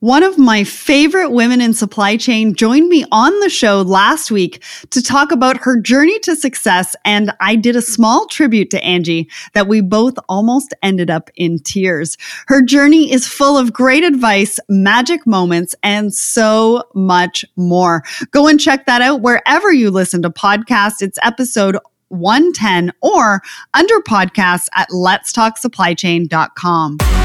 One of my favorite women in supply chain joined me on the show last week to talk about her journey to success. And I did a small tribute to Angie that we both almost ended up in tears. Her journey is full of great advice, magic moments, and so much more. Go and check that out wherever you listen to podcasts. It's episode 110 or under podcasts at letstalksupplychain.com.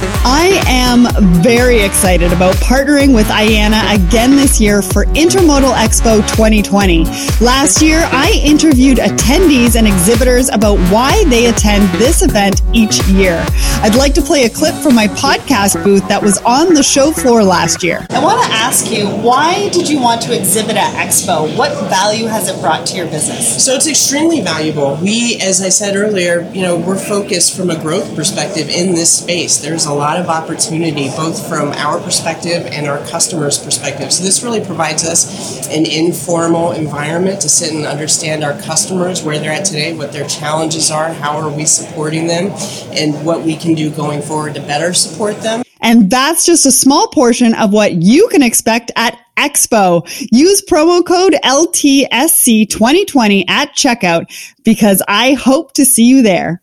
I am very excited about partnering with IANA again this year for Intermodal Expo 2020. Last year, I interviewed attendees and exhibitors about why they attend this event each year. I'd like to play a clip from my podcast booth that was on the show floor last year. I want to ask you, why did you want to exhibit at Expo? What value has it brought to your business? So it's extremely valuable. We, as I said earlier, you know, we're focused from a growth perspective in this space. There's a lot of opportunity, both from our perspective and our customers' perspective. So this really provides us an informal environment to sit and understand our customers, where they're at today, what their challenges are, how are we supporting them, and what we can do going forward to better support them. And that's just a small portion of what you can expect at Expo. Use promo code LTSC2020 at checkout because I hope to see you there.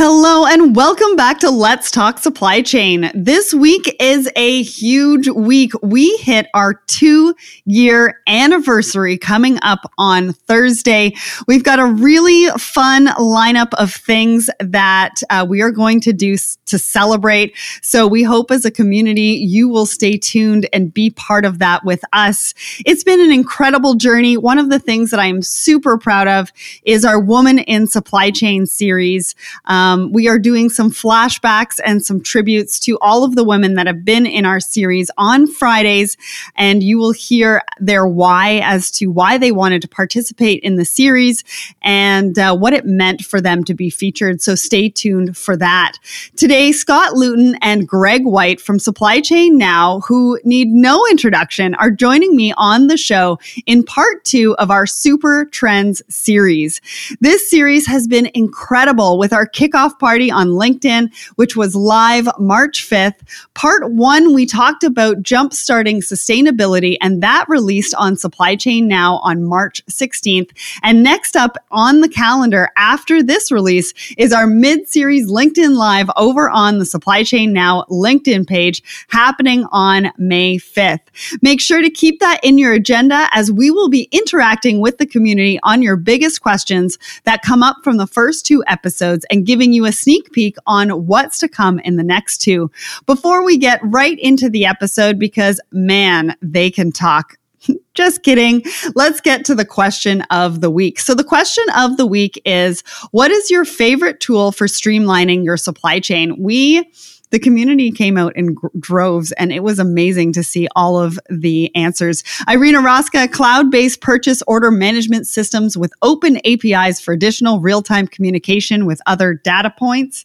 Hello and welcome back to Let's Talk Supply Chain. This week is a huge week. We hit our two year anniversary coming up on Thursday. We've got a really fun lineup of things that uh, we are going to do to celebrate. So we hope as a community you will stay tuned and be part of that with us. It's been an incredible journey. One of the things that I'm super proud of is our Woman in Supply Chain series. Um, um, we are doing some flashbacks and some tributes to all of the women that have been in our series on Fridays, and you will hear their why as to why they wanted to participate in the series and uh, what it meant for them to be featured. So stay tuned for that. Today, Scott Luton and Greg White from Supply Chain Now, who need no introduction, are joining me on the show in part two of our Super Trends series. This series has been incredible with our kickoff kickoff party on LinkedIn, which was live March 5th. Part one, we talked about jump starting sustainability, and that released on Supply Chain Now on March 16th. And next up on the calendar after this release is our mid series LinkedIn Live over on the Supply Chain Now LinkedIn page happening on May 5th. Make sure to keep that in your agenda as we will be interacting with the community on your biggest questions that come up from the first two episodes and giving giving you a sneak peek on what's to come in the next two. Before we get right into the episode, because man, they can talk. Just kidding. Let's get to the question of the week. So, the question of the week is What is your favorite tool for streamlining your supply chain? We the community came out in droves and it was amazing to see all of the answers. Irina Roska, cloud based purchase order management systems with open APIs for additional real time communication with other data points.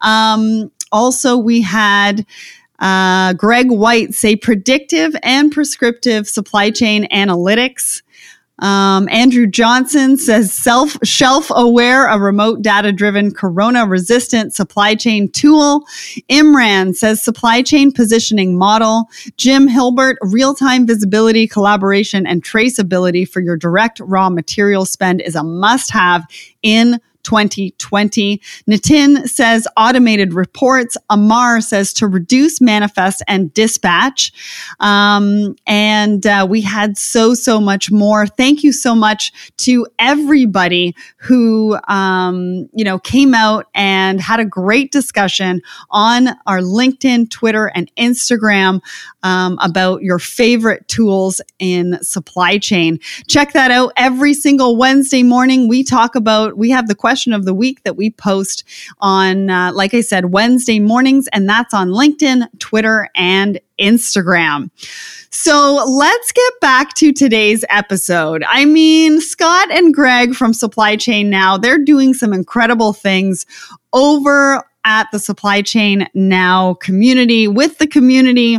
Um, also, we had uh, Greg White say predictive and prescriptive supply chain analytics. Um, Andrew Johnson says self shelf aware, a remote data driven corona resistant supply chain tool. Imran says supply chain positioning model. Jim Hilbert, real time visibility, collaboration, and traceability for your direct raw material spend is a must have in 2020. Nitin says automated reports. Amar says to reduce, manifest, and dispatch. Um, and uh, we had so, so much more. Thank you so much to everybody who, um, you know, came out and had a great discussion on our LinkedIn, Twitter, and Instagram um, about your favorite tools in supply chain. Check that out every single Wednesday morning. We talk about, we have the question question of the week that we post on, uh, like I said, Wednesday mornings, and that's on LinkedIn, Twitter, and Instagram. So let's get back to today's episode. I mean, Scott and Greg from Supply Chain Now, they're doing some incredible things over at the Supply Chain Now community with the community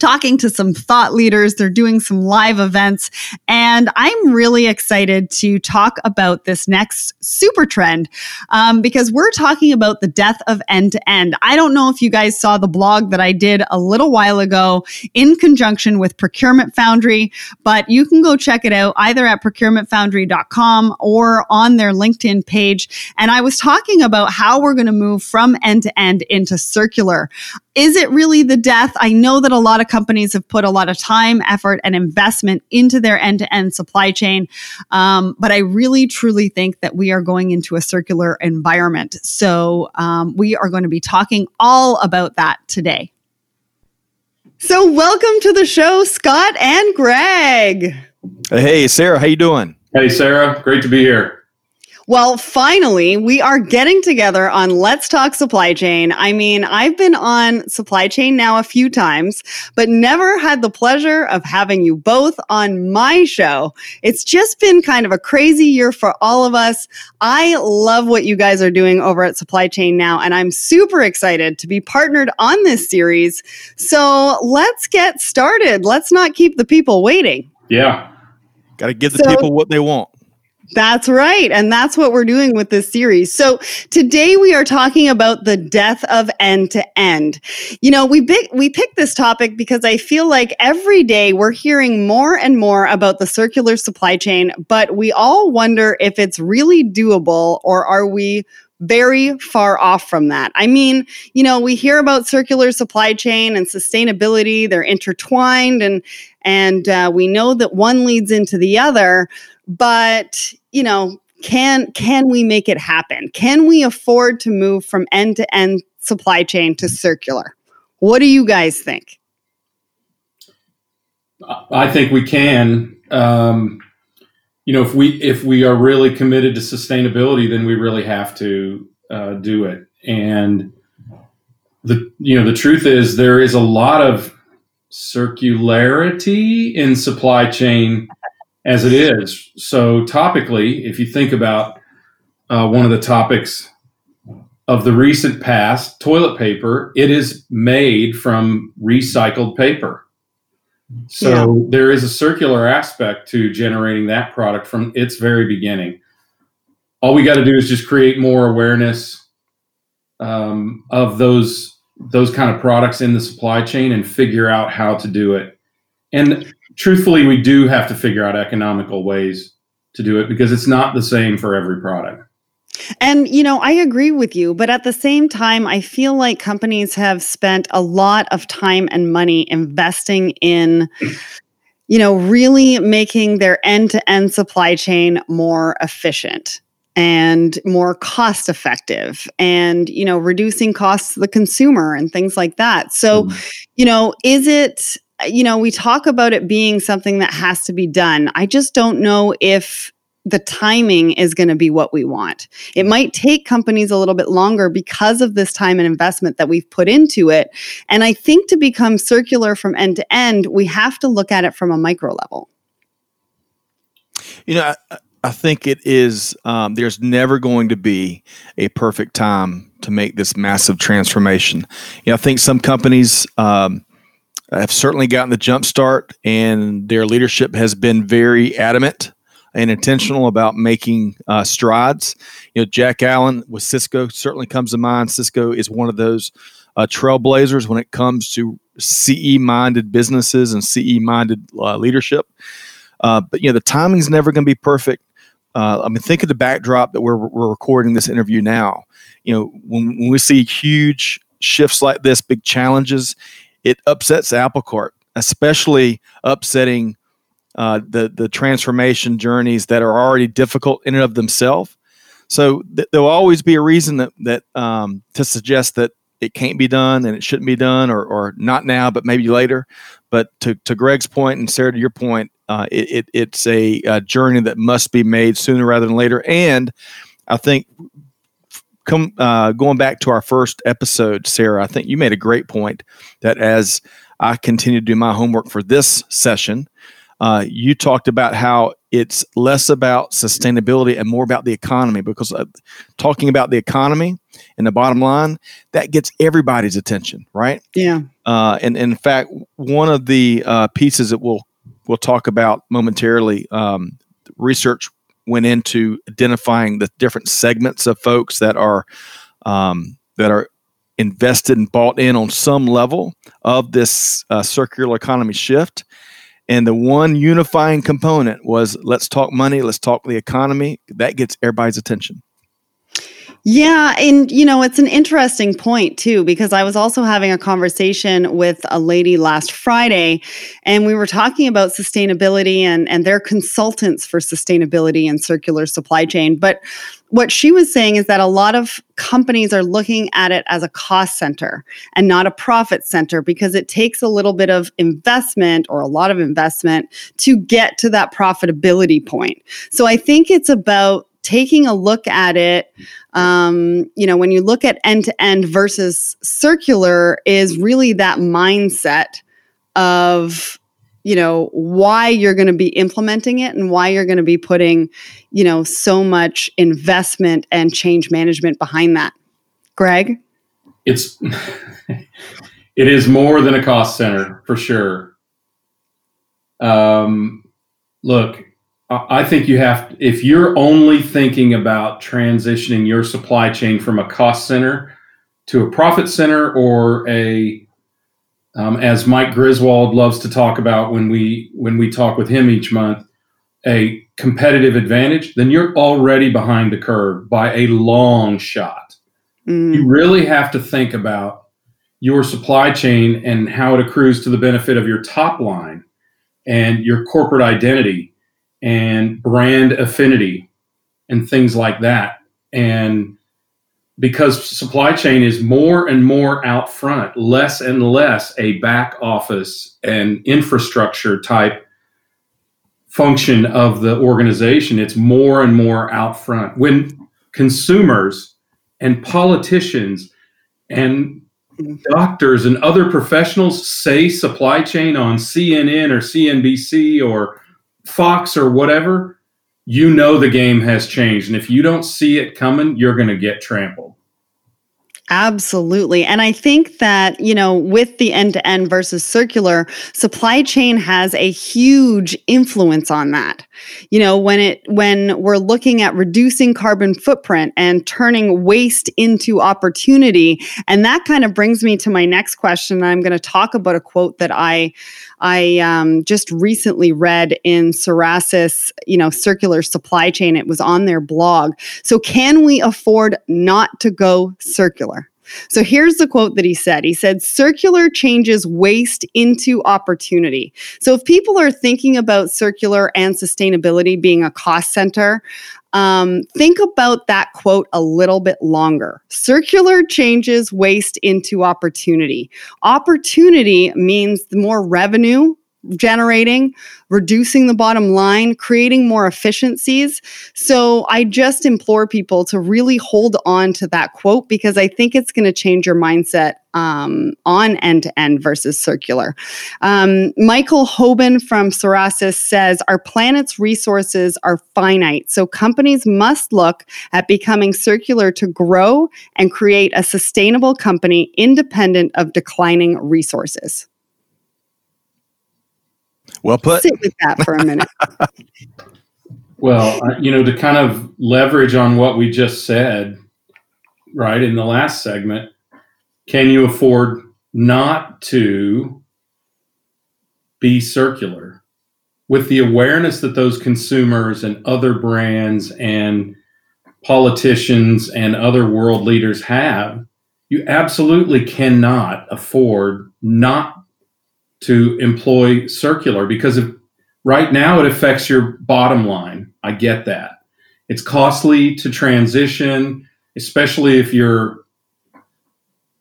talking to some thought leaders. They're doing some live events. And I'm really excited to talk about this next super trend um, because we're talking about the death of end to end. I don't know if you guys saw the blog that I did a little while ago in conjunction with Procurement Foundry, but you can go check it out either at procurementfoundry.com or on their LinkedIn page. And I was talking about how we're going to move from end to end into circular. Is it really the death? I know that a lot of companies have put a lot of time, effort, and investment into their end to end supply chain. Um, but I really, truly think that we are going into a circular environment. So um, we are going to be talking all about that today. So welcome to the show, Scott and Greg. Hey, Sarah, how you doing? Hey, Sarah, great to be here. Well, finally, we are getting together on Let's Talk Supply Chain. I mean, I've been on Supply Chain now a few times, but never had the pleasure of having you both on my show. It's just been kind of a crazy year for all of us. I love what you guys are doing over at Supply Chain now, and I'm super excited to be partnered on this series. So let's get started. Let's not keep the people waiting. Yeah. Got to give the so, people what they want. That's right. And that's what we're doing with this series. So today we are talking about the death of end to end. You know, we pick, we picked this topic because I feel like every day we're hearing more and more about the circular supply chain, but we all wonder if it's really doable or are we very far off from that. I mean, you know, we hear about circular supply chain and sustainability, they're intertwined and and uh, we know that one leads into the other, but you know, can can we make it happen? Can we afford to move from end to end supply chain to circular? What do you guys think? I think we can. Um, you know, if we if we are really committed to sustainability, then we really have to uh, do it. And the you know the truth is there is a lot of circularity in supply chain as it is. So, topically, if you think about uh, one of the topics of the recent past, toilet paper, it is made from recycled paper. So, yeah. there is a circular aspect to generating that product from its very beginning. All we got to do is just create more awareness um, of those those kind of products in the supply chain and figure out how to do it. And truthfully, we do have to figure out economical ways to do it because it's not the same for every product. And, you know, I agree with you, but at the same time, I feel like companies have spent a lot of time and money investing in, you know, really making their end to end supply chain more efficient and more cost effective and you know reducing costs to the consumer and things like that so mm. you know is it you know, we talk about it being something that has to be done. I just don't know if the timing is going to be what we want. It might take companies a little bit longer because of this time and investment that we've put into it. And I think to become circular from end to end, we have to look at it from a micro level. You know, I, I think it is, um, there's never going to be a perfect time to make this massive transformation. You know, I think some companies, um, have certainly gotten the jump start, and their leadership has been very adamant and intentional about making uh, strides. You know, Jack Allen with Cisco certainly comes to mind. Cisco is one of those uh, trailblazers when it comes to CE minded businesses and CE minded uh, leadership. Uh, but you know, the timing's never going to be perfect. Uh, I mean, think of the backdrop that we're, we're recording this interview now. You know, when, when we see huge shifts like this, big challenges, it upsets the apple cart, especially upsetting uh, the the transformation journeys that are already difficult in and of themselves. So th- there'll always be a reason that that um, to suggest that it can't be done and it shouldn't be done, or or not now, but maybe later. But to to Greg's point and Sarah to your point, uh, it, it, it's a, a journey that must be made sooner rather than later, and I think come uh, going back to our first episode, Sarah. I think you made a great point that as I continue to do my homework for this session, uh, you talked about how it's less about sustainability and more about the economy because uh, talking about the economy and the bottom line that gets everybody's attention right? Yeah. Uh, and, and, in fact one of the uh, pieces that we'll we'll talk about momentarily um, research went into identifying the different segments of folks that are um, that are invested and bought in on some level of this uh, circular economy shift and the one unifying component was let's talk money, let's talk the economy. That gets everybody's attention. Yeah, and you know, it's an interesting point too, because I was also having a conversation with a lady last Friday, and we were talking about sustainability and, and their consultants for sustainability and circular supply chain. But what she was saying is that a lot of companies are looking at it as a cost center and not a profit center because it takes a little bit of investment or a lot of investment to get to that profitability point. So I think it's about taking a look at it um, you know when you look at end to end versus circular is really that mindset of you know why you're going to be implementing it and why you're going to be putting you know so much investment and change management behind that. Greg? It's it is more than a cost center for sure. Um, look I think you have, if you're only thinking about transitioning your supply chain from a cost center to a profit center or a, um, as Mike Griswold loves to talk about when we when we talk with him each month, a competitive advantage, then you're already behind the curve by a long shot. Mm. You really have to think about your supply chain and how it accrues to the benefit of your top line and your corporate identity and brand affinity and things like that. And because supply chain is more and more out front, less and less a back office and infrastructure type function of the organization. It's more and more out front. When consumers and politicians and doctors and other professionals say supply chain on CNN or CNBC or Fox or whatever, you know the game has changed. And if you don't see it coming, you're going to get trampled. Absolutely. And I think that, you know, with the end to end versus circular, supply chain has a huge influence on that. You know, when it when we're looking at reducing carbon footprint and turning waste into opportunity, and that kind of brings me to my next question. I'm going to talk about a quote that I I um, just recently read in Cerasis, you know, circular supply chain. It was on their blog. So, can we afford not to go circular? So here's the quote that he said. He said, circular changes waste into opportunity. So if people are thinking about circular and sustainability being a cost center, um, think about that quote a little bit longer. Circular changes waste into opportunity. Opportunity means the more revenue generating, reducing the bottom line, creating more efficiencies. So I just implore people to really hold on to that quote because I think it's going to change your mindset um, on end to end versus circular. Um, Michael Hoban from Cerasis says Our planet's resources are finite, so companies must look at becoming circular to grow and create a sustainable company independent of declining resources. Well put. Sit with that for a minute. well, uh, you know, to kind of leverage on what we just said, right, in the last segment, can you afford not to be circular? With the awareness that those consumers and other brands and politicians and other world leaders have, you absolutely cannot afford not to employ circular because if, right now it affects your bottom line. I get that. It's costly to transition, especially if you're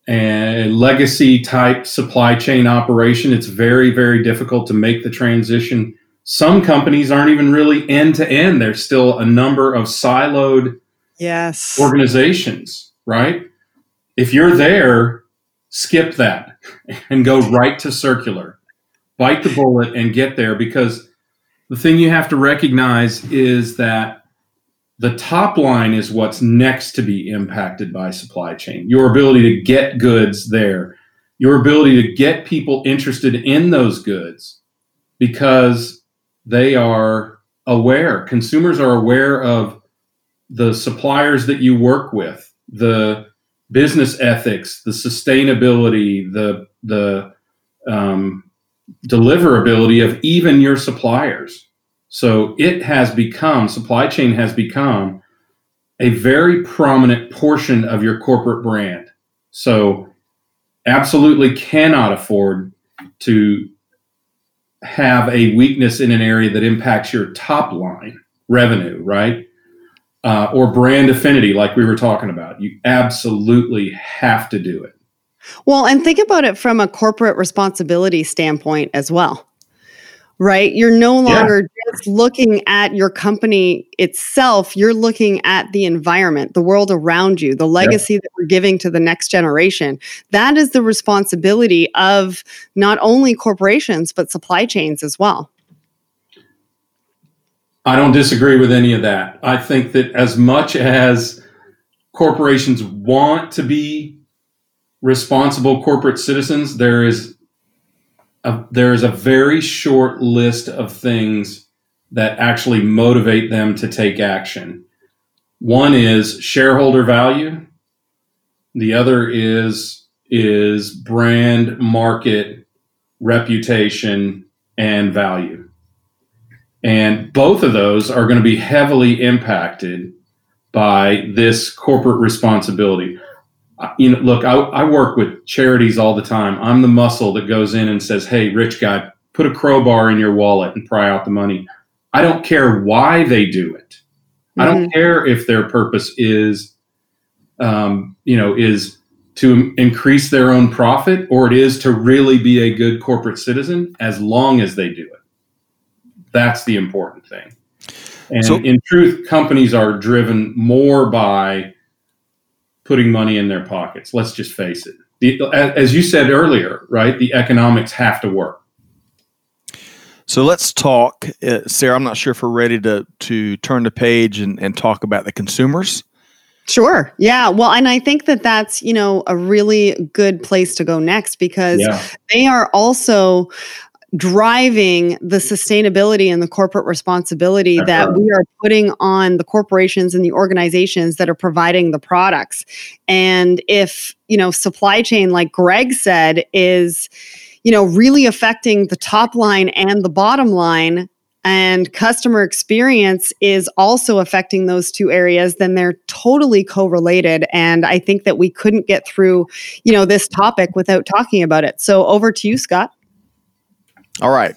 a legacy type supply chain operation. It's very, very difficult to make the transition. Some companies aren't even really end to end. There's still a number of siloed yes organizations, right? If you're there, skip that and go right to circular. Bite the bullet and get there because the thing you have to recognize is that the top line is what's next to be impacted by supply chain. Your ability to get goods there, your ability to get people interested in those goods because they are aware, consumers are aware of the suppliers that you work with, the business ethics, the sustainability, the the um, deliverability of even your suppliers. So it has become supply chain has become a very prominent portion of your corporate brand. So absolutely cannot afford to have a weakness in an area that impacts your top line revenue, right? Uh, or brand affinity, like we were talking about. You absolutely have to do it. Well, and think about it from a corporate responsibility standpoint as well right? You're no longer yeah. just looking at your company itself, you're looking at the environment, the world around you, the legacy yeah. that we're giving to the next generation. That is the responsibility of not only corporations, but supply chains as well. I don't disagree with any of that. I think that as much as corporations want to be responsible corporate citizens, there is a, there is a very short list of things that actually motivate them to take action. One is shareholder value. The other is is brand, market, reputation, and value. And both of those are going to be heavily impacted by this corporate responsibility you know, look, I, I work with charities all the time. I'm the muscle that goes in and says, "Hey, rich guy, put a crowbar in your wallet and pry out the money." I don't care why they do it. Mm-hmm. I don't mm-hmm. care if their purpose is, um, you know, is to increase their own profit or it is to really be a good corporate citizen. As long as they do it, that's the important thing. And so, in truth, companies are driven more by putting money in their pockets. Let's just face it. The, as you said earlier, right? The economics have to work. So let's talk, uh, Sarah. I'm not sure if we're ready to to turn the page and, and talk about the consumers. Sure. Yeah. Well, and I think that that's, you know, a really good place to go next because yeah. they are also driving the sustainability and the corporate responsibility That's that right. we are putting on the corporations and the organizations that are providing the products. And if, you know, supply chain, like Greg said, is, you know, really affecting the top line and the bottom line, and customer experience is also affecting those two areas then they're totally correlated and i think that we couldn't get through you know this topic without talking about it so over to you scott all right.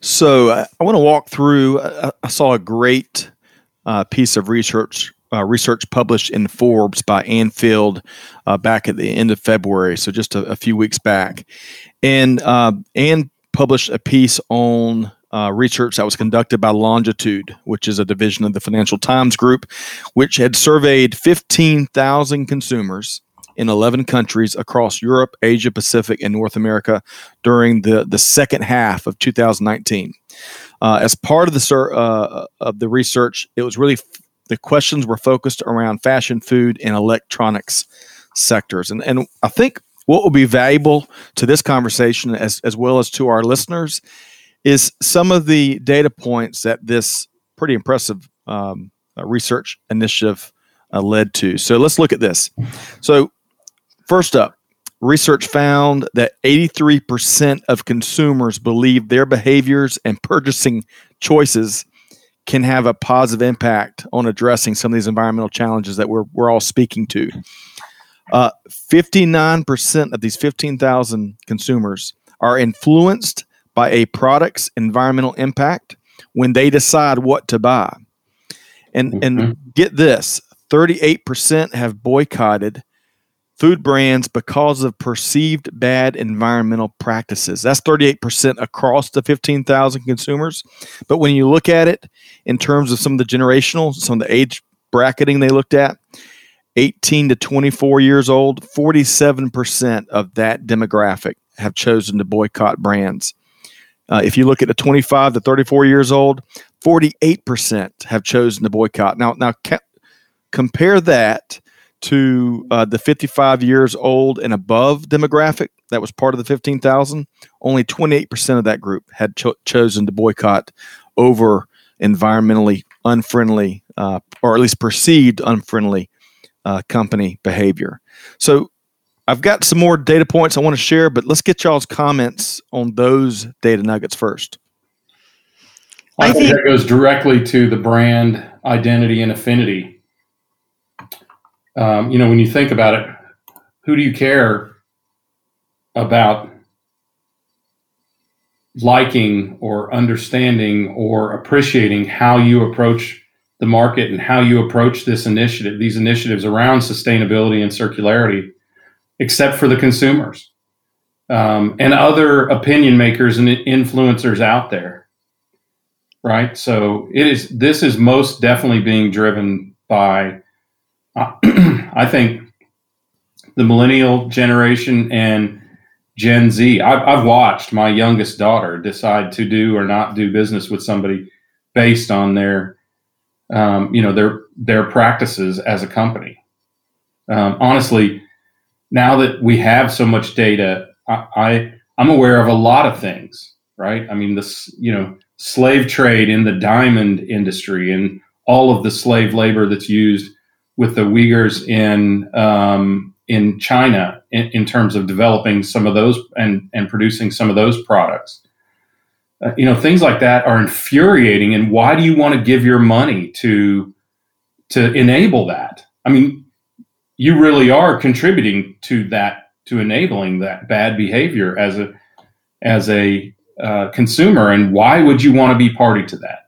So uh, I want to walk through. Uh, I saw a great uh, piece of research uh, research published in Forbes by Ann Field uh, back at the end of February, so just a, a few weeks back. And uh, Ann published a piece on uh, research that was conducted by Longitude, which is a division of the Financial Times Group, which had surveyed 15,000 consumers in 11 countries across Europe, Asia Pacific, and North America during the, the second half of 2019. Uh, as part of the uh, of the research, it was really f- the questions were focused around fashion, food, and electronics sectors. And, and I think what will be valuable to this conversation, as, as well as to our listeners, is some of the data points that this pretty impressive um, uh, research initiative uh, led to. So let's look at this. So First up, research found that 83% of consumers believe their behaviors and purchasing choices can have a positive impact on addressing some of these environmental challenges that we're, we're all speaking to. Uh, 59% of these 15,000 consumers are influenced by a product's environmental impact when they decide what to buy. And, mm-hmm. and get this 38% have boycotted food brands because of perceived bad environmental practices. That's 38% across the 15,000 consumers. But when you look at it in terms of some of the generational, some of the age bracketing they looked at, 18 to 24 years old, 47% of that demographic have chosen to boycott brands. Uh, if you look at the 25 to 34 years old, 48% have chosen to boycott. Now, now ca- compare that to uh, the 55 years old and above demographic that was part of the 15,000. Only 28% of that group had cho- chosen to boycott over environmentally unfriendly, uh, or at least perceived unfriendly uh, company behavior. So I've got some more data points I want to share, but let's get y'all's comments on those data nuggets first. I, I think, think that goes directly to the brand identity and affinity. Um, you know, when you think about it, who do you care about liking or understanding or appreciating how you approach the market and how you approach this initiative, these initiatives around sustainability and circularity, except for the consumers um, and other opinion makers and influencers out there. Right. So it is, this is most definitely being driven by, I think, the millennial generation and Gen Z. I've, I've watched my youngest daughter decide to do or not do business with somebody based on their um, you know their their practices as a company. Um, honestly, now that we have so much data, I, I I'm aware of a lot of things. Right? I mean, this you know slave trade in the diamond industry and all of the slave labor that's used with the Uyghurs in um, in China in, in, terms of developing some of those and and producing some of those products. Uh, you know things like that are infuriating and why do you want to give your money to to enable that? I mean you really are contributing to that to enabling that bad behavior as a as a uh, consumer and why would you want to be party to that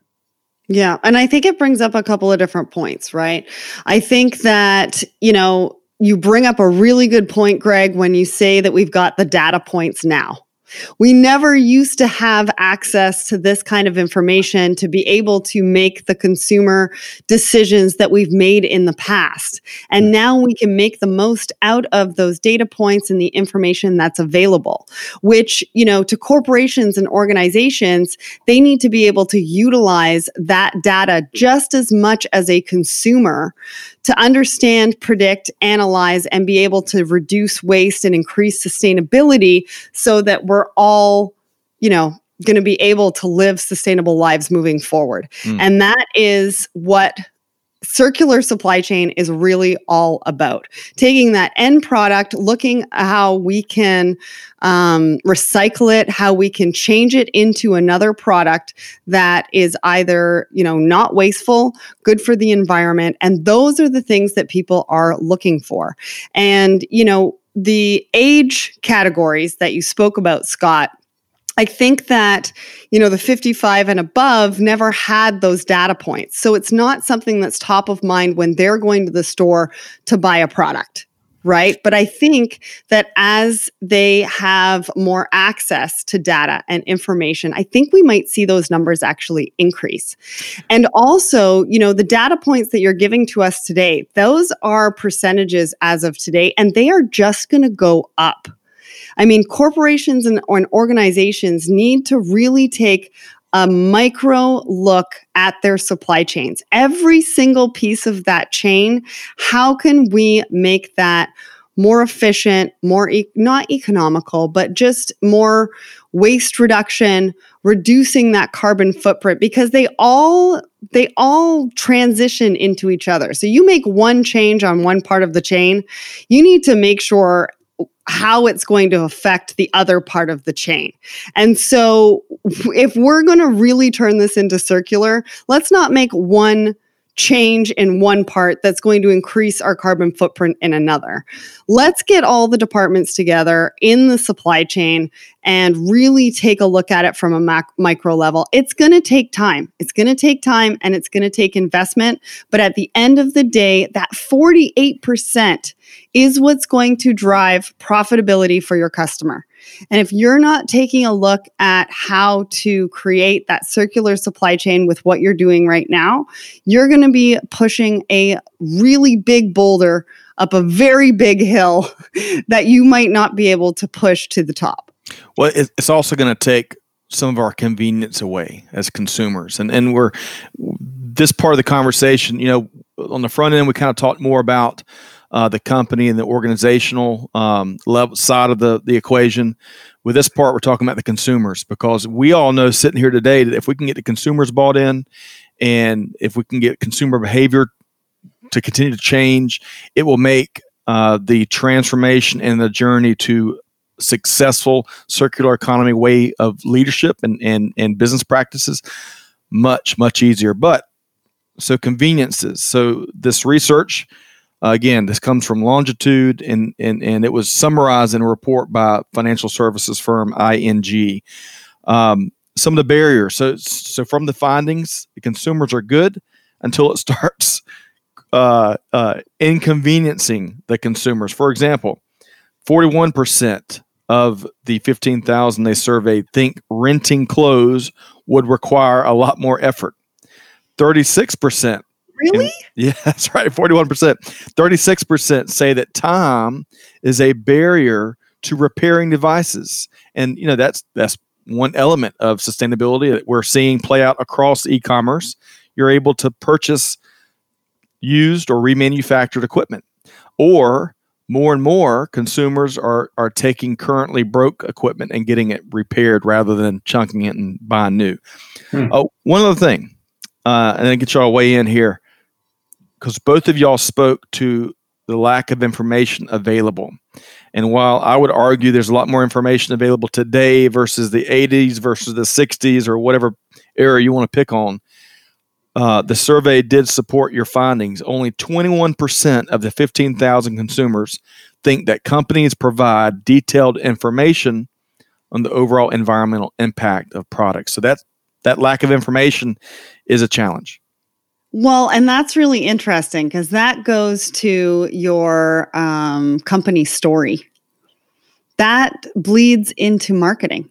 yeah and i think it brings up a couple of different points right? I think that you know you bring up a really good point greg when you say that we've got the data points now we never used to have access to this kind of information to be able to make the consumer decisions that we've made in the past. And hmm. now we can make the most out of those data points and the information that's available, which, you know, to corporations and organizations, they need to be able to utilize that data just as much as a consumer to understand, predict, analyze, and be able to reduce waste and increase sustainability so that we're all, you know, going to be able to live sustainable lives moving forward. Mm. And that is what circular supply chain is really all about taking that end product looking how we can um, recycle it how we can change it into another product that is either you know not wasteful good for the environment and those are the things that people are looking for and you know the age categories that you spoke about scott I think that, you know, the 55 and above never had those data points. So it's not something that's top of mind when they're going to the store to buy a product, right? But I think that as they have more access to data and information, I think we might see those numbers actually increase. And also, you know, the data points that you're giving to us today, those are percentages as of today, and they are just going to go up I mean, corporations and, and organizations need to really take a micro look at their supply chains. Every single piece of that chain, how can we make that more efficient, more e- not economical, but just more waste reduction, reducing that carbon footprint because they all they all transition into each other. So you make one change on one part of the chain, you need to make sure how it's going to affect the other part of the chain. And so, if we're going to really turn this into circular, let's not make one change in one part that's going to increase our carbon footprint in another. Let's get all the departments together in the supply chain and really take a look at it from a mac- micro level. It's going to take time. It's going to take time and it's going to take investment. But at the end of the day, that 48% is what's going to drive profitability for your customer. And if you're not taking a look at how to create that circular supply chain with what you're doing right now, you're going to be pushing a really big boulder up a very big hill that you might not be able to push to the top. Well, it's also going to take some of our convenience away as consumers. And and we're this part of the conversation, you know, on the front end, we kind of talked more about uh, the company and the organizational um, level side of the the equation. With this part, we're talking about the consumers because we all know sitting here today that if we can get the consumers bought in, and if we can get consumer behavior to continue to change, it will make uh, the transformation and the journey to successful circular economy way of leadership and, and, and business practices much, much easier. But so conveniences. So this research, uh, again, this comes from Longitude and, and, and it was summarized in a report by financial services firm ING. Um, some of the barriers. So, so from the findings, the consumers are good until it starts uh, uh, inconveniencing the consumers. For example, 41% of the 15,000 they surveyed think renting clothes would require a lot more effort. 36%. Really? yeah, that's right. 41%. 36% say that time is a barrier to repairing devices. And you know, that's that's one element of sustainability that we're seeing play out across e-commerce. You're able to purchase used or remanufactured equipment or more and more consumers are are taking currently broke equipment and getting it repaired rather than chunking it and buying new. Hmm. Oh, one other thing, uh, and then get y'all weigh in here because both of y'all spoke to the lack of information available. And while I would argue there's a lot more information available today versus the 80s versus the 60s or whatever era you want to pick on, uh, the survey did support your findings. Only 21% of the 15,000 consumers think that companies provide detailed information on the overall environmental impact of products. So that that lack of information is a challenge. Well, and that's really interesting because that goes to your um, company story. That bleeds into marketing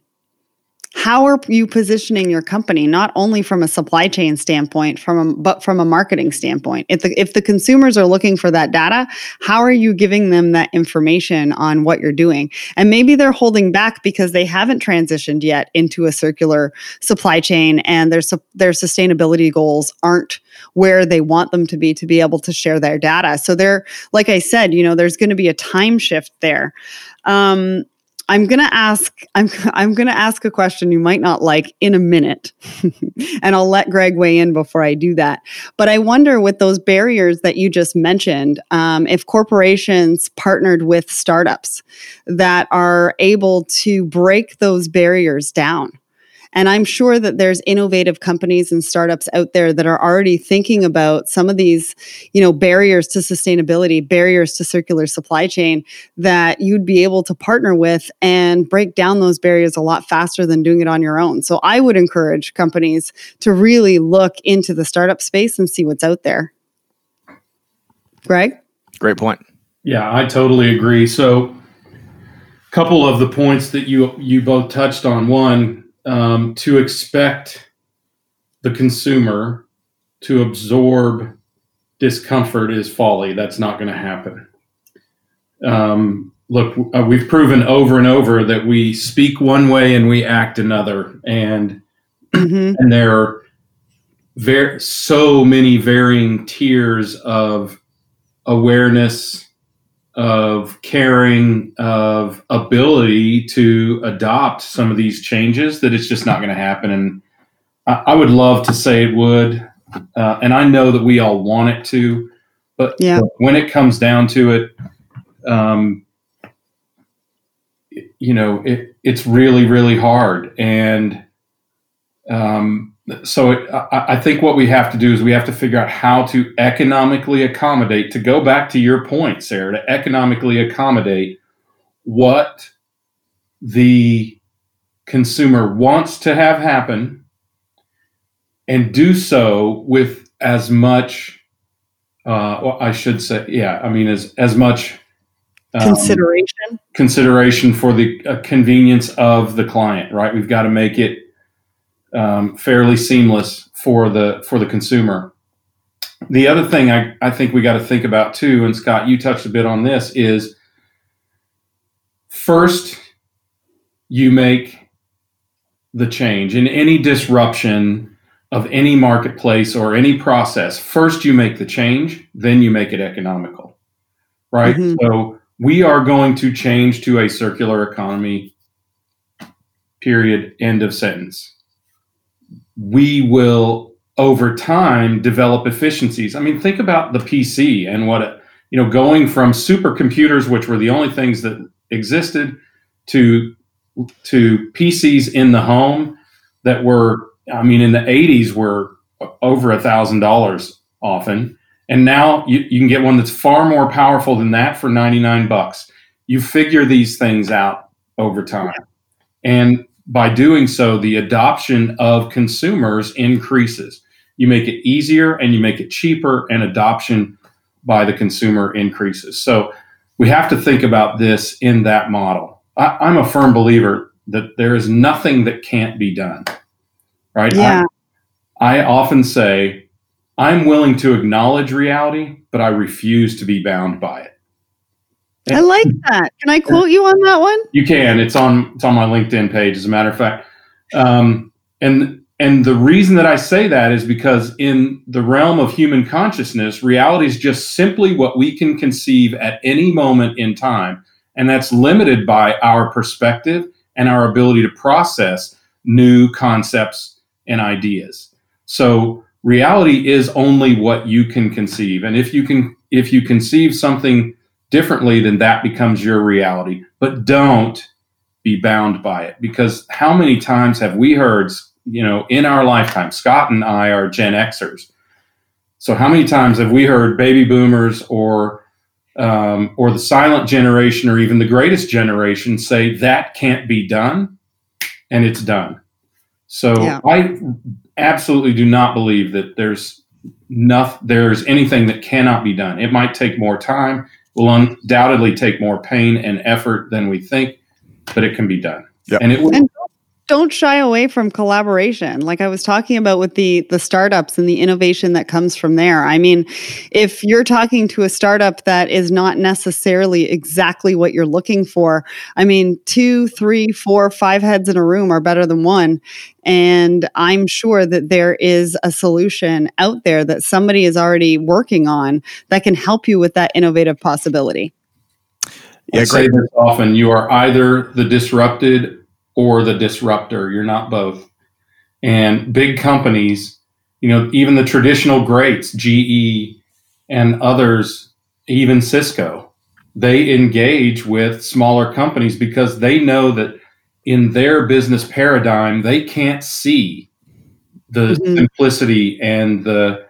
how are you positioning your company not only from a supply chain standpoint from a, but from a marketing standpoint? If the if the consumers are looking for that data how are you giving them that information on what you're doing? And maybe they're holding back because they haven't transitioned yet into a circular supply chain and their their sustainability goals aren't where they want them to be to be able to share their data. So they're like i said you know there's going to be a time shift there. Um, I'm to ask I'm I'm to ask a question you might not like in a minute. and I'll let Greg weigh in before I do that. But I wonder with those barriers that you just mentioned, um, if corporations partnered with startups that are able to break those barriers down and I'm sure that there's innovative companies and startups out there that are already thinking about some of these, you know, barriers to sustainability, barriers to circular supply chain that you'd be able to partner with and break down those barriers a lot faster than doing it on your own. So I would encourage companies to really look into the startup space and see what's out there. Greg? Great point. Yeah, I totally agree. So couple of the points that you you both touched on. One, um, to expect the consumer to absorb discomfort is folly. That's not going to happen. Um, look, uh, we've proven over and over that we speak one way and we act another, and mm-hmm. and there are very so many varying tiers of awareness of caring, of ability to adopt some of these changes that it's just not going to happen. And I, I, would love to say it would. Uh, and I know that we all want it to, but yeah. when it comes down to it, um, you know, it, it's really, really hard. And um, so it, I, I think what we have to do is we have to figure out how to economically accommodate. To go back to your point, Sarah, to economically accommodate what the consumer wants to have happen, and do so with as much. Uh, well, I should say, yeah. I mean, as as much um, consideration consideration for the uh, convenience of the client, right? We've got to make it um, fairly seamless for the for the consumer. The other thing I, I think we got to think about too, and Scott, you touched a bit on this, is first you make the change in any disruption of any marketplace or any process. First, you make the change, then you make it economical, right? Mm-hmm. So we are going to change to a circular economy. Period. End of sentence. We will over time develop efficiencies. I mean, think about the PC and what it, you know, going from supercomputers, which were the only things that existed, to to PCs in the home that were, I mean, in the 80s were over a thousand dollars often. And now you, you can get one that's far more powerful than that for 99 bucks. You figure these things out over time. And by doing so, the adoption of consumers increases. You make it easier and you make it cheaper, and adoption by the consumer increases. So we have to think about this in that model. I, I'm a firm believer that there is nothing that can't be done. Right? Yeah. I, I often say, I'm willing to acknowledge reality, but I refuse to be bound by it. I like that. Can I quote you on that one? You can. It's on it's on my LinkedIn page, as a matter of fact. Um, and and the reason that I say that is because in the realm of human consciousness, reality is just simply what we can conceive at any moment in time, and that's limited by our perspective and our ability to process new concepts and ideas. So reality is only what you can conceive. And if you can if you conceive something differently, then that becomes your reality. But don't be bound by it because how many times have we heard, you know, in our lifetime, Scott and I are Gen Xers. So how many times have we heard baby boomers or um, or the silent generation or even the greatest generation say that can't be done and it's done so yeah. i absolutely do not believe that there's enough there's anything that cannot be done it might take more time will undoubtedly take more pain and effort than we think but it can be done yep. and it will and don't shy away from collaboration. Like i was talking about with the the startups and the innovation that comes from there. I mean if you're talking to a startup that is not necessarily exactly what you're looking for i mean two three four five heads in a room are better than one. And i'm sure that there is a solution out there that somebody is already working on that can help you with that innovative possibility. Yeah, I say this often. You are either the disrupted or the disruptor. You're not both. And big companies, you know, even the traditional greats, GE and others, even Cisco, they engage with smaller companies because they know that in their business paradigm, they can't see the mm-hmm. simplicity and the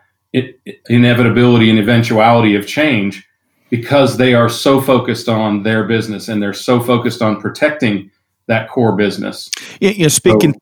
inevitability and eventuality of change because they are so focused on their business and they're so focused on protecting that core business. Yeah, you know, speaking so,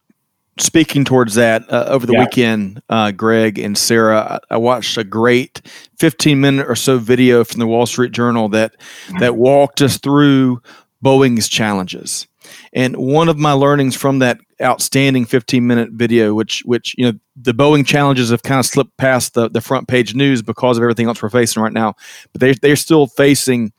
speaking towards that uh, over the yeah. weekend, uh, Greg and Sarah, I, I, watched a great 15 minute or so video from the Wall Street Journal that that walked us through Boeing's challenges. And one of my learnings from that outstanding 15 minute video, which which you know the Boeing challenges have kind of slipped past the, the front page news because of everything else we're facing right now, but they they're still facing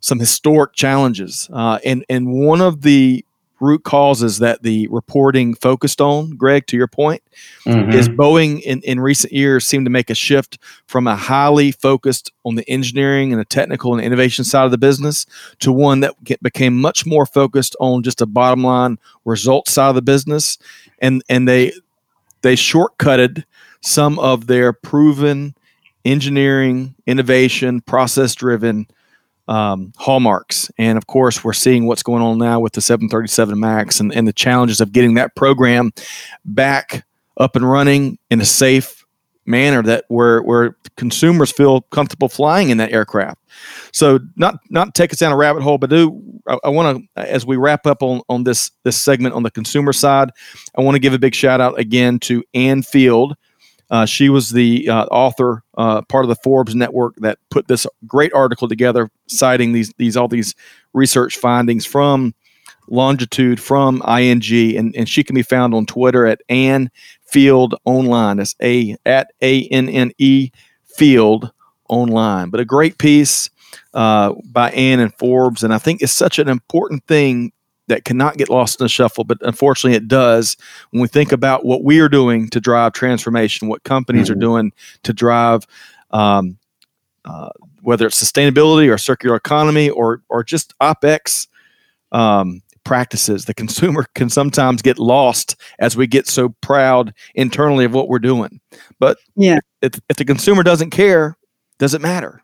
some historic challenges. Uh, and and one of the root causes that the reporting focused on, Greg, to your point, mm-hmm. is Boeing in, in recent years seemed to make a shift from a highly focused on the engineering and the technical and innovation side of the business to one that became much more focused on just a bottom line result side of the business. And and they they shortcutted some of their proven engineering, innovation, process driven um, hallmarks. And of course, we're seeing what's going on now with the 737 MAX and, and the challenges of getting that program back up and running in a safe manner that where where consumers feel comfortable flying in that aircraft. So not not take us down a rabbit hole, but do I, I want to as we wrap up on on this this segment on the consumer side, I want to give a big shout out again to Anne Field Uh, she was the uh, author, uh, part of the Forbes network that put this great article together, citing these these all these research findings from Longitude, from ING, and, and she can be found on Twitter at Anne Field Online. That's a at a n n e Field Online. But a great piece uh, by Anne and Forbes, and I think it's such an important thing that cannot get lost in the shuffle, but unfortunately it does when we think about what we are doing to drive transformation, what companies mm-hmm. are doing to drive, um, uh, whether it's sustainability or circular economy or or just opex um, practices. The consumer can sometimes get lost as we get so proud internally of what we're doing. But yeah, if, if the consumer doesn't care, does it matter?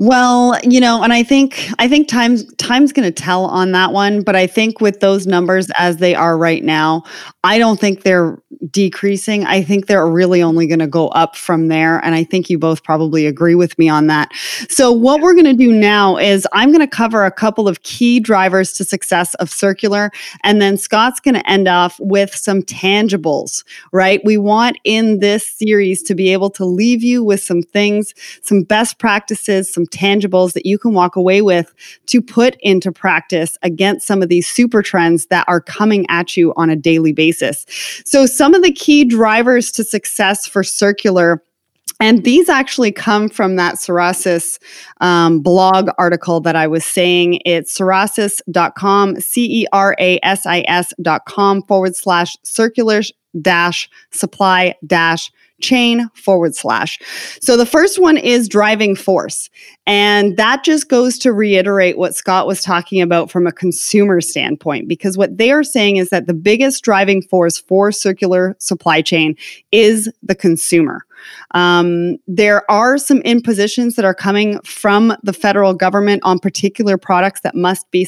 Well, you know, and I think I think time's time's going to tell on that one, but I think with those numbers as they are right now, I don't think they're decreasing. I think they're really only going to go up from there, and I think you both probably agree with me on that. So what we're going to do now is I'm going to cover a couple of key drivers to success of circular, and then Scott's going to end off with some tangibles, right? We want in this series to be able to leave you with some things, some best practices, some tangibles that you can walk away with to put into practice against some of these super trends that are coming at you on a daily basis. So, some of the key drivers to success for circular. And these actually come from that Cerasis um, blog article that I was saying. It's cerasis.com, C E R A S I S.com forward slash circular dash supply dash chain forward slash. So the first one is driving force. And that just goes to reiterate what Scott was talking about from a consumer standpoint, because what they are saying is that the biggest driving force for circular supply chain is the consumer. Um, there are some impositions that are coming from the federal government on particular products that must be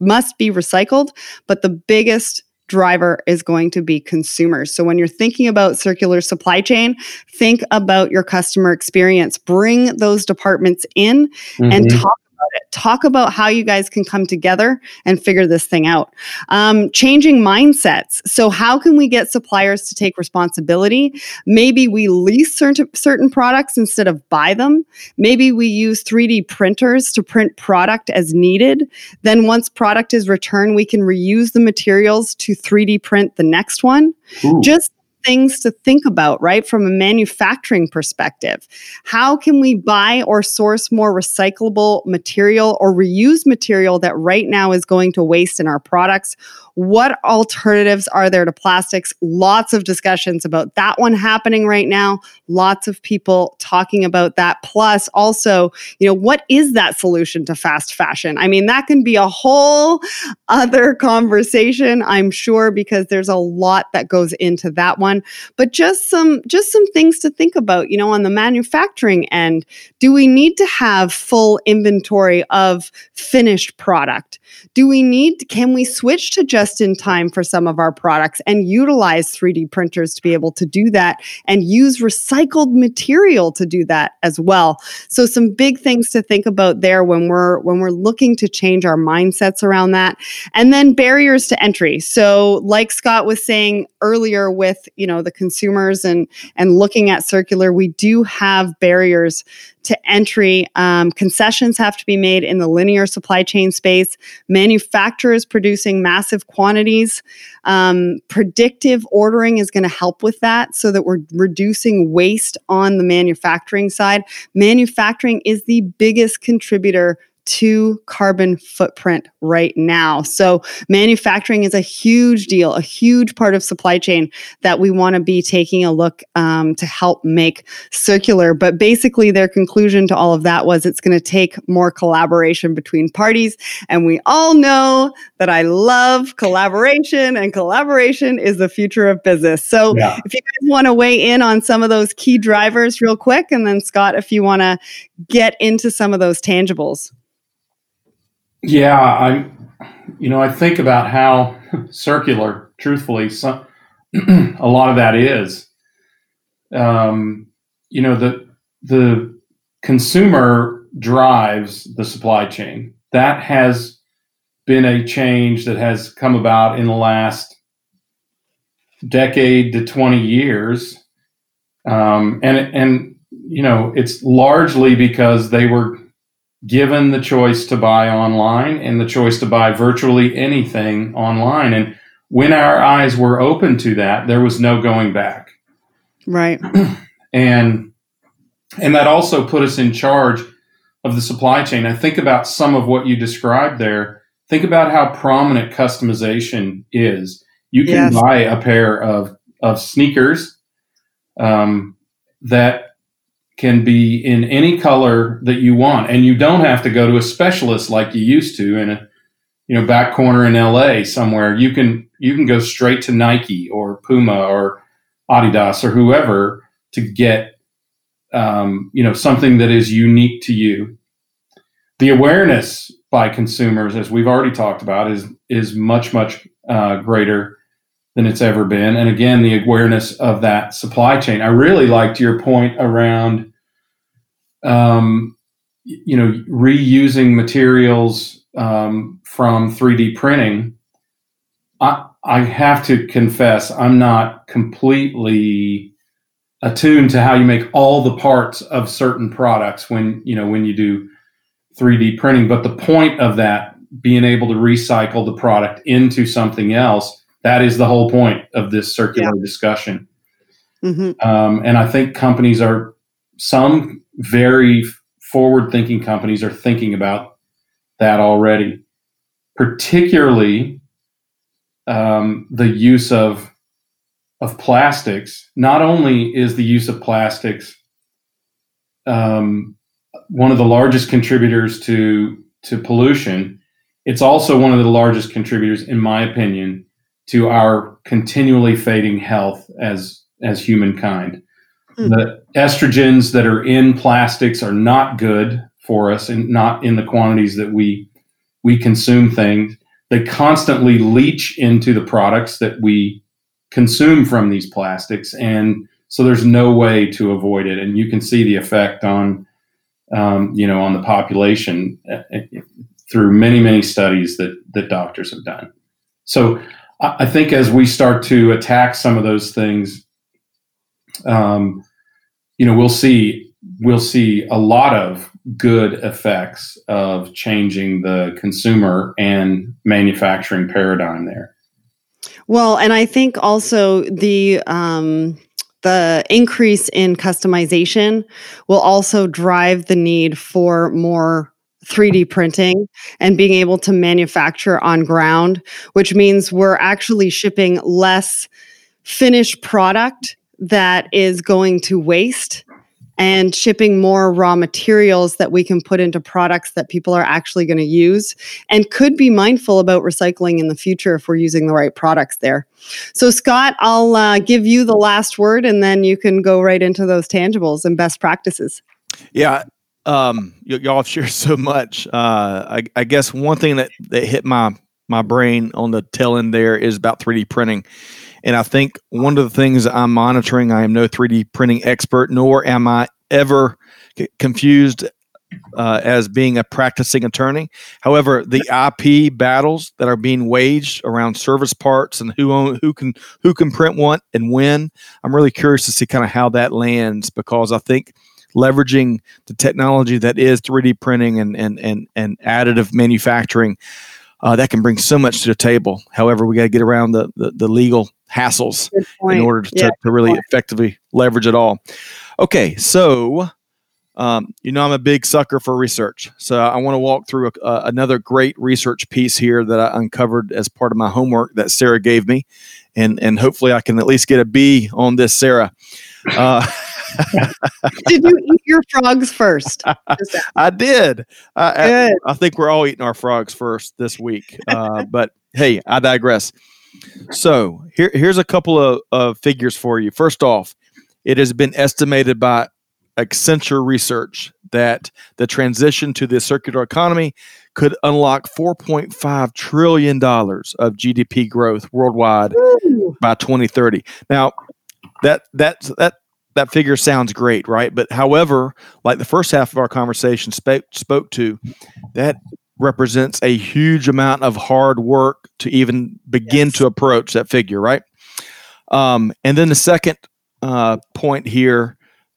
must be recycled, but the biggest driver is going to be consumers. So when you're thinking about circular supply chain, think about your customer experience. Bring those departments in mm-hmm. and talk about it. Talk about how you guys can come together and figure this thing out. Um, changing mindsets. So, how can we get suppliers to take responsibility? Maybe we lease certain, certain products instead of buy them. Maybe we use 3D printers to print product as needed. Then, once product is returned, we can reuse the materials to 3D print the next one. Ooh. Just things to think about, right? From a manufacturing perspective. How can we buy or source more recyclable material or reuse material that right now is going to waste in our products? What alternatives are there to plastics? Lots of discussions about that one happening right now. Lots of people talking about that. Plus, also, you know, what is that solution to fast fashion? I mean, that can be a whole other conversation, I'm sure, because there's a lot that goes into that one. But just some just some things to think about, you know, on the manufacturing end. Do we need to have full inventory of finished product? Do we need can we switch to just in time for some of our products and utilize 3D printers to be able to do that and use recycled material to do that as well. So some big things to think about there when we're when we're looking to change our mindsets around that. And then barriers to entry. So like Scott was saying earlier with, you know, the consumers and and looking at circular, we do have barriers to entry. Um, concessions have to be made in the linear supply chain space. Manufacturers producing massive quantities. Um, predictive ordering is going to help with that so that we're reducing waste on the manufacturing side. Manufacturing is the biggest contributor to carbon footprint right now. So, manufacturing is a huge deal, a huge part of supply chain that we want to be taking a look um, to help make circular. But basically, their conclusion to all of that was it's going to take more collaboration between parties. And we all know that I love collaboration, and collaboration is the future of business. So, yeah. if you guys want to weigh in on some of those key drivers real quick, and then Scott, if you want to get into some of those tangibles. Yeah, I, you know, I think about how circular, truthfully, some, a lot of that is. Um, you know, the the consumer drives the supply chain. That has been a change that has come about in the last decade to 20 years um, and and you know it's largely because they were given the choice to buy online and the choice to buy virtually anything online. And when our eyes were open to that, there was no going back. Right. and and that also put us in charge of the supply chain. I think about some of what you described there. Think about how prominent customization is. You can yes. buy a pair of of sneakers um, that can be in any color that you want, and you don't have to go to a specialist like you used to in a you know back corner in LA somewhere. You can you can go straight to Nike or Puma or Adidas or whoever to get um, you know something that is unique to you. The awareness by consumers, as we've already talked about, is is much much uh, greater than it's ever been. And again, the awareness of that supply chain. I really liked your point around, um, you know, reusing materials um, from 3D printing. I, I have to confess, I'm not completely attuned to how you make all the parts of certain products when you know when you do 3D printing. But the point of that, being able to recycle the product into something else that is the whole point of this circular yeah. discussion. Mm-hmm. Um, and I think companies are, some very forward thinking companies are thinking about that already, particularly um, the use of of plastics. Not only is the use of plastics um, one of the largest contributors to to pollution, it's also one of the largest contributors, in my opinion, to our continually fading health as as humankind. Mm. The estrogens that are in plastics are not good for us and not in the quantities that we we consume things. They constantly leach into the products that we consume from these plastics and so there's no way to avoid it and you can see the effect on um, you know on the population uh, uh, through many many studies that that doctors have done so I think as we start to attack some of those things, um, you know, we'll see we'll see a lot of good effects of changing the consumer and manufacturing paradigm there. Well, and I think also the um, the increase in customization will also drive the need for more 3D printing and being able to manufacture on ground, which means we're actually shipping less finished product that is going to waste and shipping more raw materials that we can put into products that people are actually going to use and could be mindful about recycling in the future if we're using the right products there. So, Scott, I'll uh, give you the last word and then you can go right into those tangibles and best practices. Yeah, um, y- y'all have shared so much. Uh, I, I, guess one thing that, that hit my my brain on the tail end there is about 3D printing. And I think one of the things I'm monitoring, I am no 3D printing expert, nor am I ever c- confused uh, as being a practicing attorney. However, the IP battles that are being waged around service parts and who own, who can who can print what and when, I'm really curious to see kind of how that lands because I think leveraging the technology that is 3D printing and and and, and additive manufacturing. Uh, that can bring so much to the table. However, we got to get around the, the, the legal hassles in order to, yeah, to really effectively leverage it all. Okay, so um, you know I'm a big sucker for research, so I want to walk through a, uh, another great research piece here that I uncovered as part of my homework that Sarah gave me, and and hopefully I can at least get a B on this, Sarah. Uh, did you eat your frogs first? I did. I, I, think we're all eating our frogs first this week. Uh, but hey, I digress. So here, here's a couple of, of figures for you. First off, it has been estimated by Accenture Research that the transition to the circular economy could unlock 4.5 trillion dollars of GDP growth worldwide Ooh. by 2030. Now, that that that that figure sounds great, right? But however, like the first half of our conversation spoke spoke to, that represents a huge amount of hard work to even begin yes. to approach that figure, right? Um, and then the second uh, point here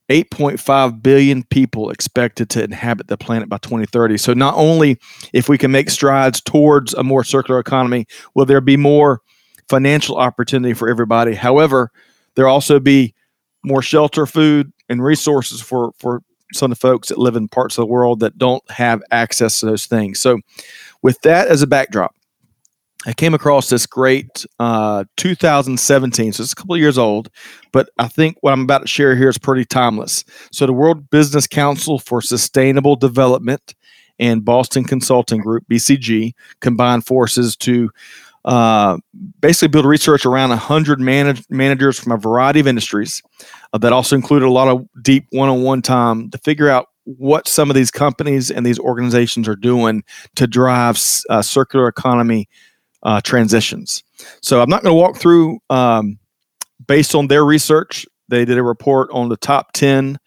8.5 billion people expected to inhabit the planet by 2030. So, not only if we can make strides towards a more circular economy, will there be more financial opportunity for everybody. However, there'll also be more shelter, food, and resources for, for some of the folks that live in parts of the world that don't have access to those things. So, with that as a backdrop, I came across this great uh, 2017, so it's a couple years old, but I think what I'm about to share here is pretty timeless. So, the World Business Council for Sustainable Development and Boston Consulting Group, BCG, combined forces to uh, basically build research around 100 manage- managers from a variety of industries uh, that also included a lot of deep one-on-one time to figure out what some of these companies and these organizations are doing to drive uh, circular economy uh, transitions. So I'm not going to walk through um, based on their research. They did a report on the top 10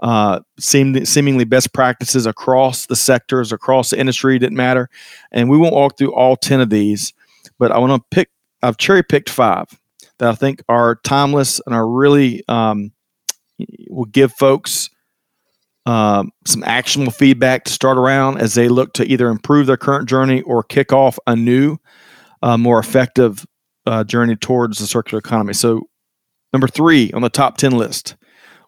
uh, seem, seemingly best practices across the sectors, across the industry, didn't matter. And we won't walk through all 10 of these, but I want to pick, I've cherry picked five that I think are timeless and are really, um, will give folks um, some actionable feedback to start around as they look to either improve their current journey or kick off a new uh, more effective uh, journey towards the circular economy. So, number three on the top 10 list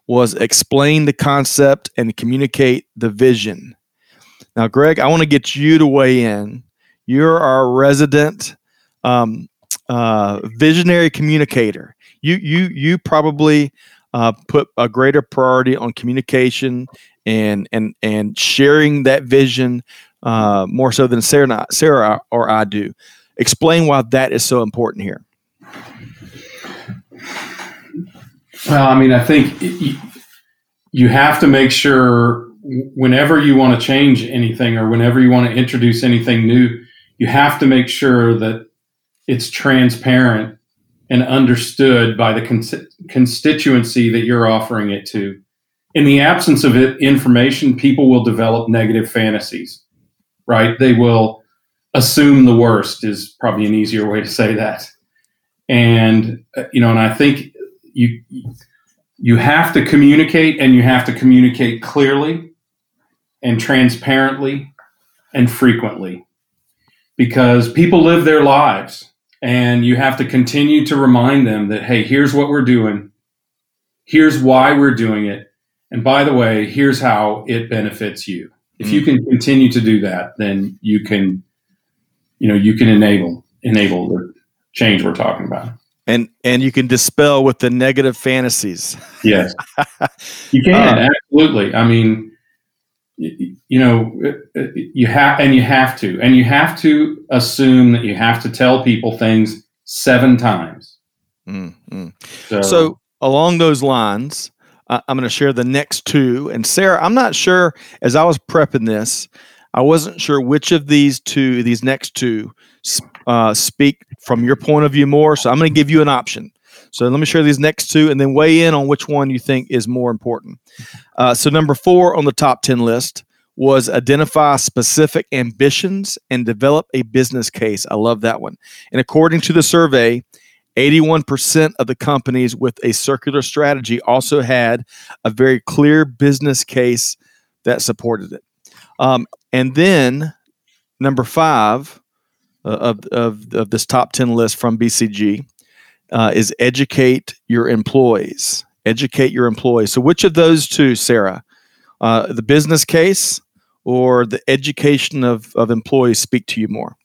was explain the concept and communicate the vision. Now, Greg, I want to get you to weigh in. You're our resident um, uh, visionary communicator. You, you, you probably uh, put a greater priority on communication and and and sharing that vision uh, more so than Sarah, Sarah or I do. Explain why that is so important here. Well, I mean, I think it, you have to make sure whenever you want to change anything or whenever you want to introduce anything new, you have to make sure that it's transparent and understood by the cons- constituency that you're offering it to. In the absence of it, information, people will develop negative fantasies, right? They will assume the worst is probably an easier way to say that. And uh, you know, and I think you you have to communicate and you have to communicate clearly and transparently and frequently because people live their lives and you have to continue to remind them that hey here's what we're doing. Here's why we're doing it. And by the way here's how it benefits you. If you mm. can continue to do that then you can you know you can enable enable the change we're talking about. And and you can dispel with the negative fantasies. Yes. You can uh, absolutely. I mean you know you have and you have to and you have to assume that you have to tell people things seven times mm-hmm. so, so, along those lines uh, i'm going to share the next two and sarah i'm not sure as i was prepping this I wasn't sure which of these two, these next two, uh, speak from your point of view more. So I'm going to give you an option. So let me share these next two and then weigh in on which one you think is more important. Uh, so, number four on the top 10 list was identify specific ambitions and develop a business case. I love that one. And according to the survey, 81% of the companies with a circular strategy also had a very clear business case that supported it. Um, and then number five uh, of, of, of this top 10 list from BCG uh, is educate your employees. Educate your employees. So, which of those two, Sarah, uh, the business case or the education of, of employees speak to you more?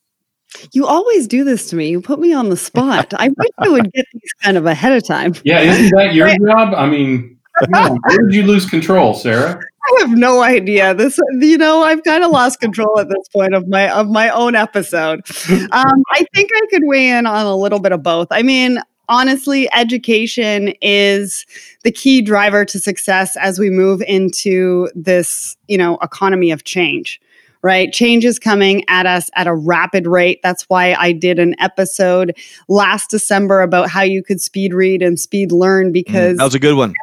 You always do this to me. You put me on the spot. I wish I would get these kind of ahead of time. Yeah, isn't that your job? I mean, where did you lose control, Sarah? I have no idea. This, you know, I've kind of lost control at this point of my of my own episode. Um, I think I could weigh in on a little bit of both. I mean, honestly, education is the key driver to success as we move into this, you know, economy of change right? Change is coming at us at a rapid rate. That's why I did an episode last December about how you could speed read and speed learn because mm, that was a good one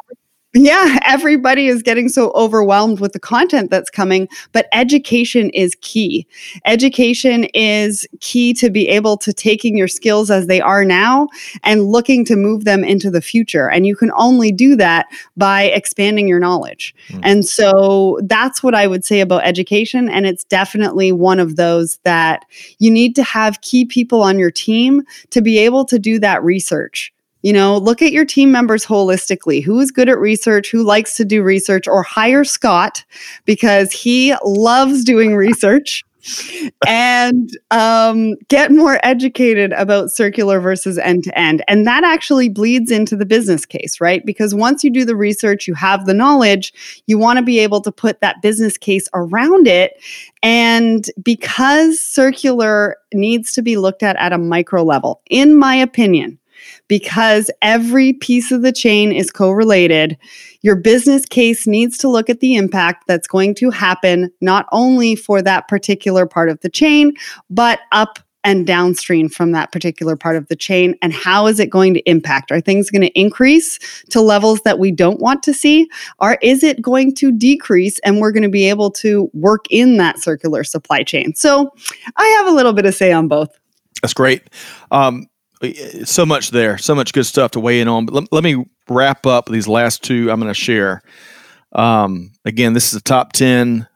Yeah, everybody is getting so overwhelmed with the content that's coming, but education is key. Education is key to be able to taking your skills as they are now and looking to move them into the future. And you can only do that by expanding your knowledge. Mm. And so that's what I would say about education. And it's definitely one of those that you need to have key people on your team to be able to do that research. You know, look at your team members holistically. Who is good at research? Who likes to do research? Or hire Scott because he loves doing research. and um, get more educated about circular versus end to end. And that actually bleeds into the business case, right? Because once you do the research, you have the knowledge, you want to be able to put that business case around it. And because circular needs to be looked at at a micro level, in my opinion, because every piece of the chain is correlated. Your business case needs to look at the impact that's going to happen not only for that particular part of the chain, but up and downstream from that particular part of the chain. And how is it going to impact? Are things going to increase to levels that we don't want to see? Or is it going to decrease and we're going to be able to work in that circular supply chain? So i have a little bit of say on both. That's great. Um, so much there, so much good stuff to weigh in on. But let, let me wrap up these last two I'm going to share. Um, again, this is the top 10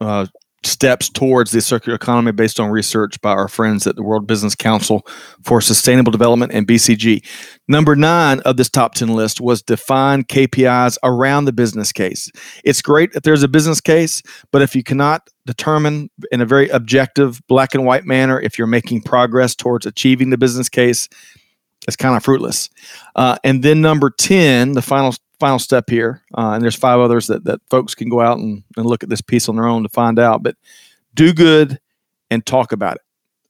uh, steps towards the circular economy based on research by our friends at the World Business Council for Sustainable Development and BCG. Number nine of this top 10 list was define KPIs around the business case. It's great if there's a business case, but if you cannot determine in a very objective, black and white manner if you're making progress towards achieving the business case, it's kind of fruitless. Uh, and then number 10, the final final step here, uh, and there's five others that, that folks can go out and, and look at this piece on their own to find out. But do good and talk about it.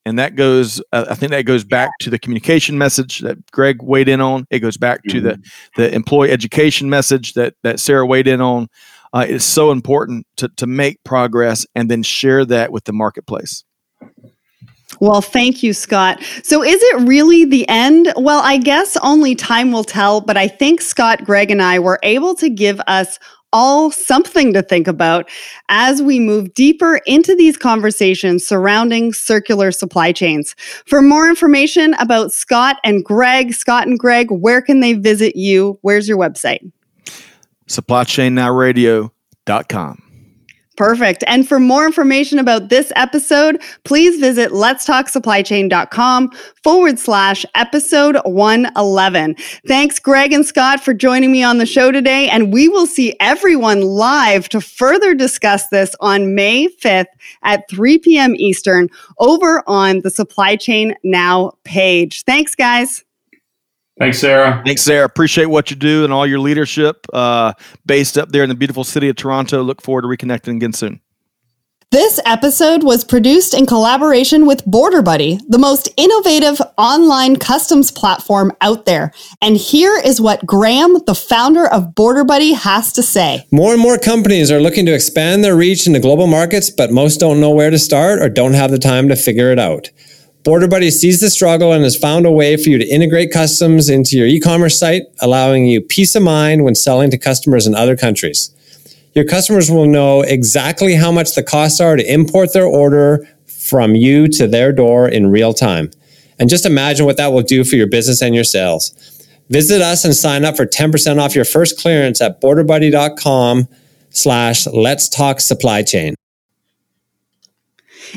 And that goes, uh, I think that goes back to the communication message that Greg weighed in on. It goes back to the mm-hmm. the employee education message that that Sarah weighed in on. Uh, it's so important to to make progress and then share that with the marketplace. Well, thank you, Scott. So, is it really the end? Well, I guess only time will tell, but I think Scott, Greg, and I were able to give us all something to think about as we move deeper into these conversations surrounding circular supply chains. For more information about Scott and Greg, Scott and Greg, where can they visit you? Where's your website? SupplyChainNowRadio.com. Perfect. And for more information about this episode, please visit letstalksupplychain.com forward slash episode 111. Thanks, Greg and Scott, for joining me on the show today. And we will see everyone live to further discuss this on May 5th at 3 p.m. Eastern over on the Supply Chain Now page. Thanks, guys. Thanks, Sarah. Thanks, Sarah. Appreciate what you do and all your leadership uh, based up there in the beautiful city of Toronto. Look forward to reconnecting again soon. This episode was produced in collaboration with Border Buddy, the most innovative online customs platform out there. And here is what Graham, the founder of Border Buddy, has to say. More and more companies are looking to expand their reach into global markets, but most don't know where to start or don't have the time to figure it out. Border Buddy sees the struggle and has found a way for you to integrate customs into your e-commerce site, allowing you peace of mind when selling to customers in other countries. Your customers will know exactly how much the costs are to import their order from you to their door in real time. And just imagine what that will do for your business and your sales. Visit us and sign up for 10% off your first clearance at borderbuddy.com slash let's talk supply chain.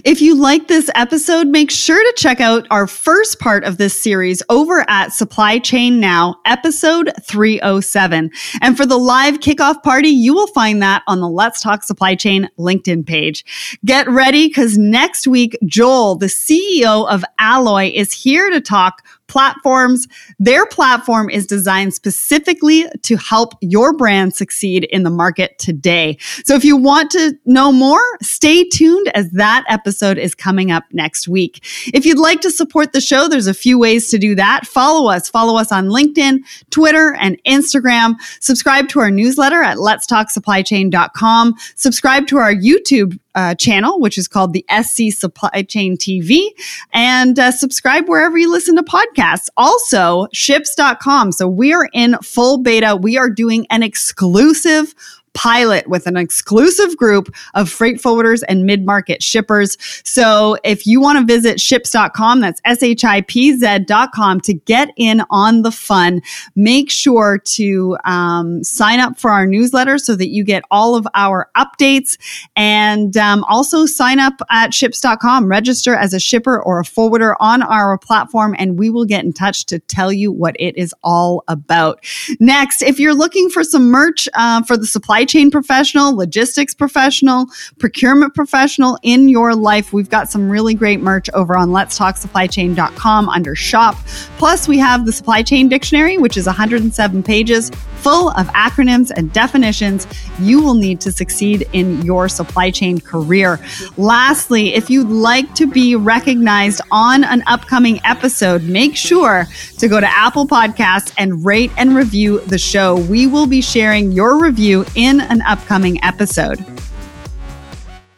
If you like this episode, make sure to check out our first part of this series over at Supply Chain Now, episode 307. And for the live kickoff party, you will find that on the Let's Talk Supply Chain LinkedIn page. Get ready because next week, Joel, the CEO of Alloy, is here to talk platforms. Their platform is designed specifically to help your brand succeed in the market today. So if you want to know more, stay tuned as that episode is coming up next week. If you'd like to support the show, there's a few ways to do that. Follow us. Follow us on LinkedIn, Twitter, and Instagram. Subscribe to our newsletter at letstalksupplychain.com. Subscribe to our YouTube uh, channel, which is called the SC Supply Chain TV, and uh, subscribe wherever you listen to podcasts podcast. Also, shipz.com. So we are in full beta. We are doing an exclusive pilot with an exclusive group of freight forwarders and mid market shippers. So if you want to visit shipz.com, that's S H I P Z.com to get in on the fun, make sure to um, sign up for our newsletter so that you get all of our updates and um, also sign up at shipz.com, register as a shipper or a forwarder on our platform, and we will get in touch to tell you what it is all about. Next, if you're looking for some merch uh, for the supply chain professional, logistics professional, procurement professional in your life, we've got some really great merch over on letstalksupplychain.com under shop. Plus, we have the supply chain dictionary, which is 107 pages full of acronyms and definitions you will need to succeed in your supply chain career. Lastly, if you'd like to be recognized on an upcoming episode, make sure to go to Apple Podcasts and rate and review the show. We will be sharing your review in an upcoming episode.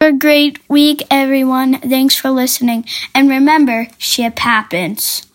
Have A great week, everyone. Thanks for listening. And remember, ship happens.